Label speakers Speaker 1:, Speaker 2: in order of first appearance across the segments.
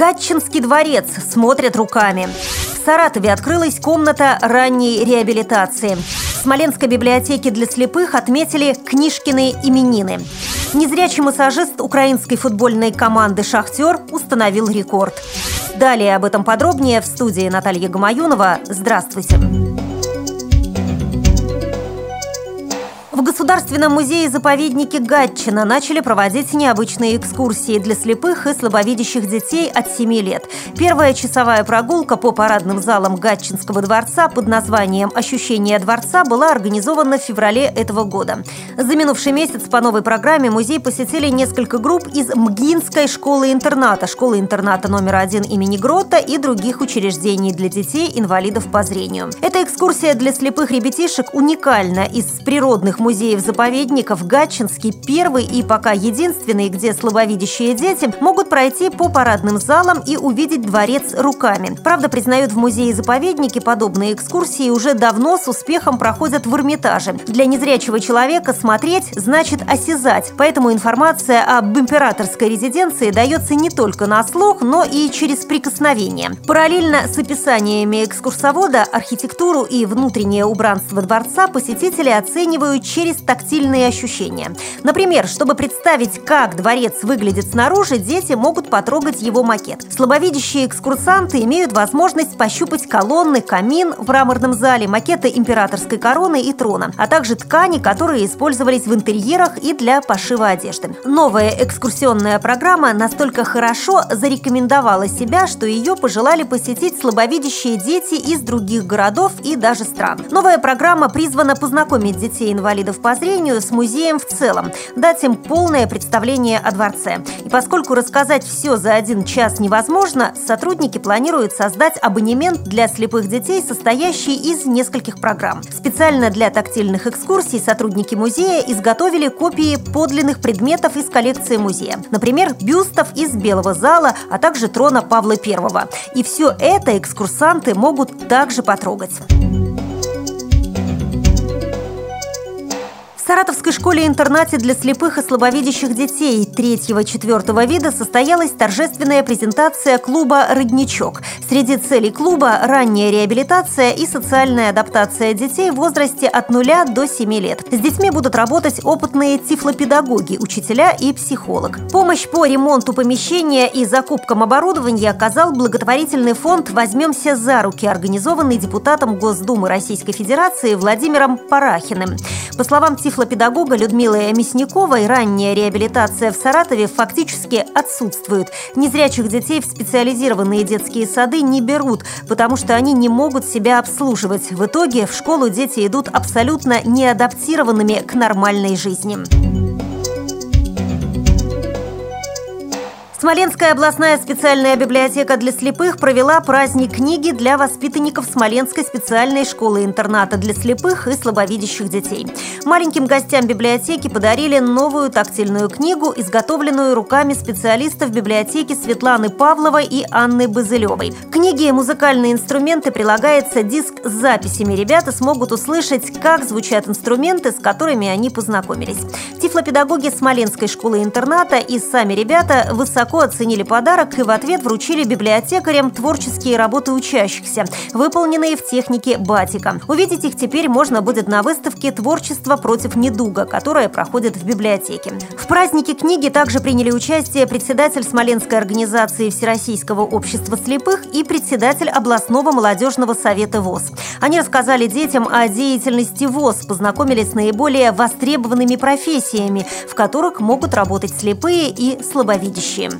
Speaker 1: Гатчинский дворец смотрят руками. В Саратове открылась комната ранней реабилитации. В Смоленской библиотеке для слепых отметили книжкины именины. Незрячий массажист украинской футбольной команды «Шахтер» установил рекорд. Далее об этом подробнее в студии Наталья Гамаюнова. Здравствуйте. В Государственном музее-заповеднике Гатчина начали проводить необычные экскурсии для слепых и слабовидящих детей от 7 лет. Первая часовая прогулка по парадным залам Гатчинского дворца под названием «Ощущение дворца» была организована в феврале этого года. За минувший месяц по новой программе музей посетили несколько групп из МГИНской школы-интерната, школы-интерната номер один имени Грота и других учреждений для детей-инвалидов по зрению. Эта экскурсия для слепых ребятишек уникальна. Из природных музеев музеев-заповедников Гатчинский первый и пока единственный, где слабовидящие дети могут пройти по парадным залам и увидеть дворец руками. Правда, признают в музее-заповеднике подобные экскурсии уже давно с успехом проходят в Эрмитаже. Для незрячего человека смотреть значит осязать, поэтому информация об императорской резиденции дается не только на слух, но и через прикосновение. Параллельно с описаниями экскурсовода архитектуру и внутреннее убранство дворца посетители оценивают через тактильные ощущения. Например, чтобы представить, как дворец выглядит снаружи, дети могут потрогать его макет. Слабовидящие экскурсанты имеют возможность пощупать колонны, камин в мраморном зале, макеты императорской короны и трона, а также ткани, которые использовались в интерьерах и для пошива одежды. Новая экскурсионная программа настолько хорошо зарекомендовала себя, что ее пожелали посетить слабовидящие дети из других городов и даже стран. Новая программа призвана познакомить детей-инвалидов инвалидов по зрению с музеем в целом, дать им полное представление о дворце. И поскольку рассказать все за один час невозможно, сотрудники планируют создать абонемент для слепых детей, состоящий из нескольких программ. Специально для тактильных экскурсий сотрудники музея изготовили копии подлинных предметов из коллекции музея. Например, бюстов из Белого зала, а также трона Павла I. И все это экскурсанты могут также потрогать. Саратовской школе-интернате для слепых и слабовидящих детей третьего-четвертого вида состоялась торжественная презентация клуба «Родничок». Среди целей клуба – ранняя реабилитация и социальная адаптация детей в возрасте от 0 до 7 лет. С детьми будут работать опытные тифлопедагоги, учителя и психолог. Помощь по ремонту помещения и закупкам оборудования оказал благотворительный фонд «Возьмемся за руки», организованный депутатом Госдумы Российской Федерации Владимиром Парахиным. По словам тифлопедагога, тифлопедагога Людмилы Мясниковой ранняя реабилитация в Саратове фактически отсутствует. Незрячих детей в специализированные детские сады не берут, потому что они не могут себя обслуживать. В итоге в школу дети идут абсолютно неадаптированными к нормальной жизни. Смоленская областная специальная библиотека для слепых провела праздник книги для воспитанников Смоленской специальной школы-интерната для слепых и слабовидящих детей. Маленьким гостям библиотеки подарили новую тактильную книгу, изготовленную руками специалистов библиотеки Светланы Павловой и Анны Базылевой. К книге и музыкальные инструменты прилагается диск с записями. Ребята смогут услышать, как звучат инструменты, с которыми они познакомились. Тифлопедагоги Смоленской школы-интерната и сами ребята высоко высоко оценили подарок и в ответ вручили библиотекарям творческие работы учащихся, выполненные в технике батика. Увидеть их теперь можно будет на выставке «Творчество против недуга», которая проходит в библиотеке. В празднике книги также приняли участие председатель Смоленской организации Всероссийского общества слепых и председатель областного молодежного совета ВОЗ. Они рассказали детям о деятельности ВОЗ, познакомились с наиболее востребованными профессиями, в которых могут работать слепые и слабовидящие.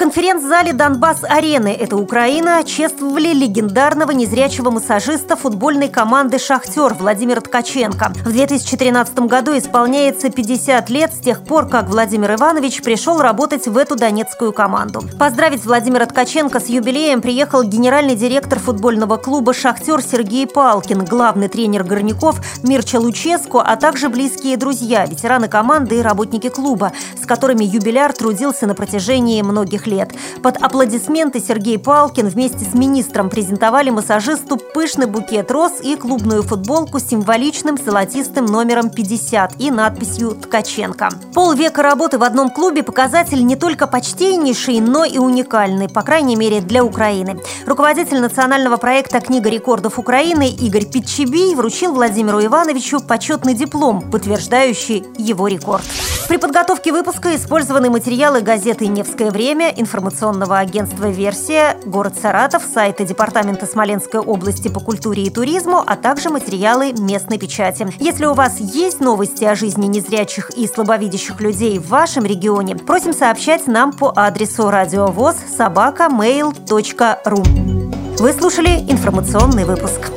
Speaker 1: конференц-зале «Донбасс-арены» – это Украина, чествовали легендарного незрячего массажиста футбольной команды «Шахтер» Владимира Ткаченко. В 2013 году исполняется 50 лет с тех пор, как Владимир Иванович пришел работать в эту донецкую команду. Поздравить Владимира Ткаченко с юбилеем приехал генеральный директор футбольного клуба «Шахтер» Сергей Палкин, главный тренер горняков Мирча Луческу, а также близкие друзья, ветераны команды и работники клуба, с которыми юбиляр трудился на протяжении многих лет лет. Под аплодисменты Сергей Палкин вместе с министром презентовали массажисту пышный букет роз и клубную футболку с символичным золотистым номером 50 и надписью «Ткаченко». Полвека работы в одном клубе – показатель не только почтеннейший, но и уникальный, по крайней мере, для Украины. Руководитель национального проекта «Книга рекордов Украины» Игорь Питчебий вручил Владимиру Ивановичу почетный диплом, подтверждающий его рекорд. При подготовке выпуска использованы материалы газеты «Невское время», информационного агентства «Версия», город Саратов, сайты Департамента Смоленской области по культуре и туризму, а также материалы местной печати. Если у вас есть новости о жизни незрячих и слабовидящих людей в вашем регионе, просим сообщать нам по адресу радиовоз собака mail.ru. Вы слушали информационный выпуск.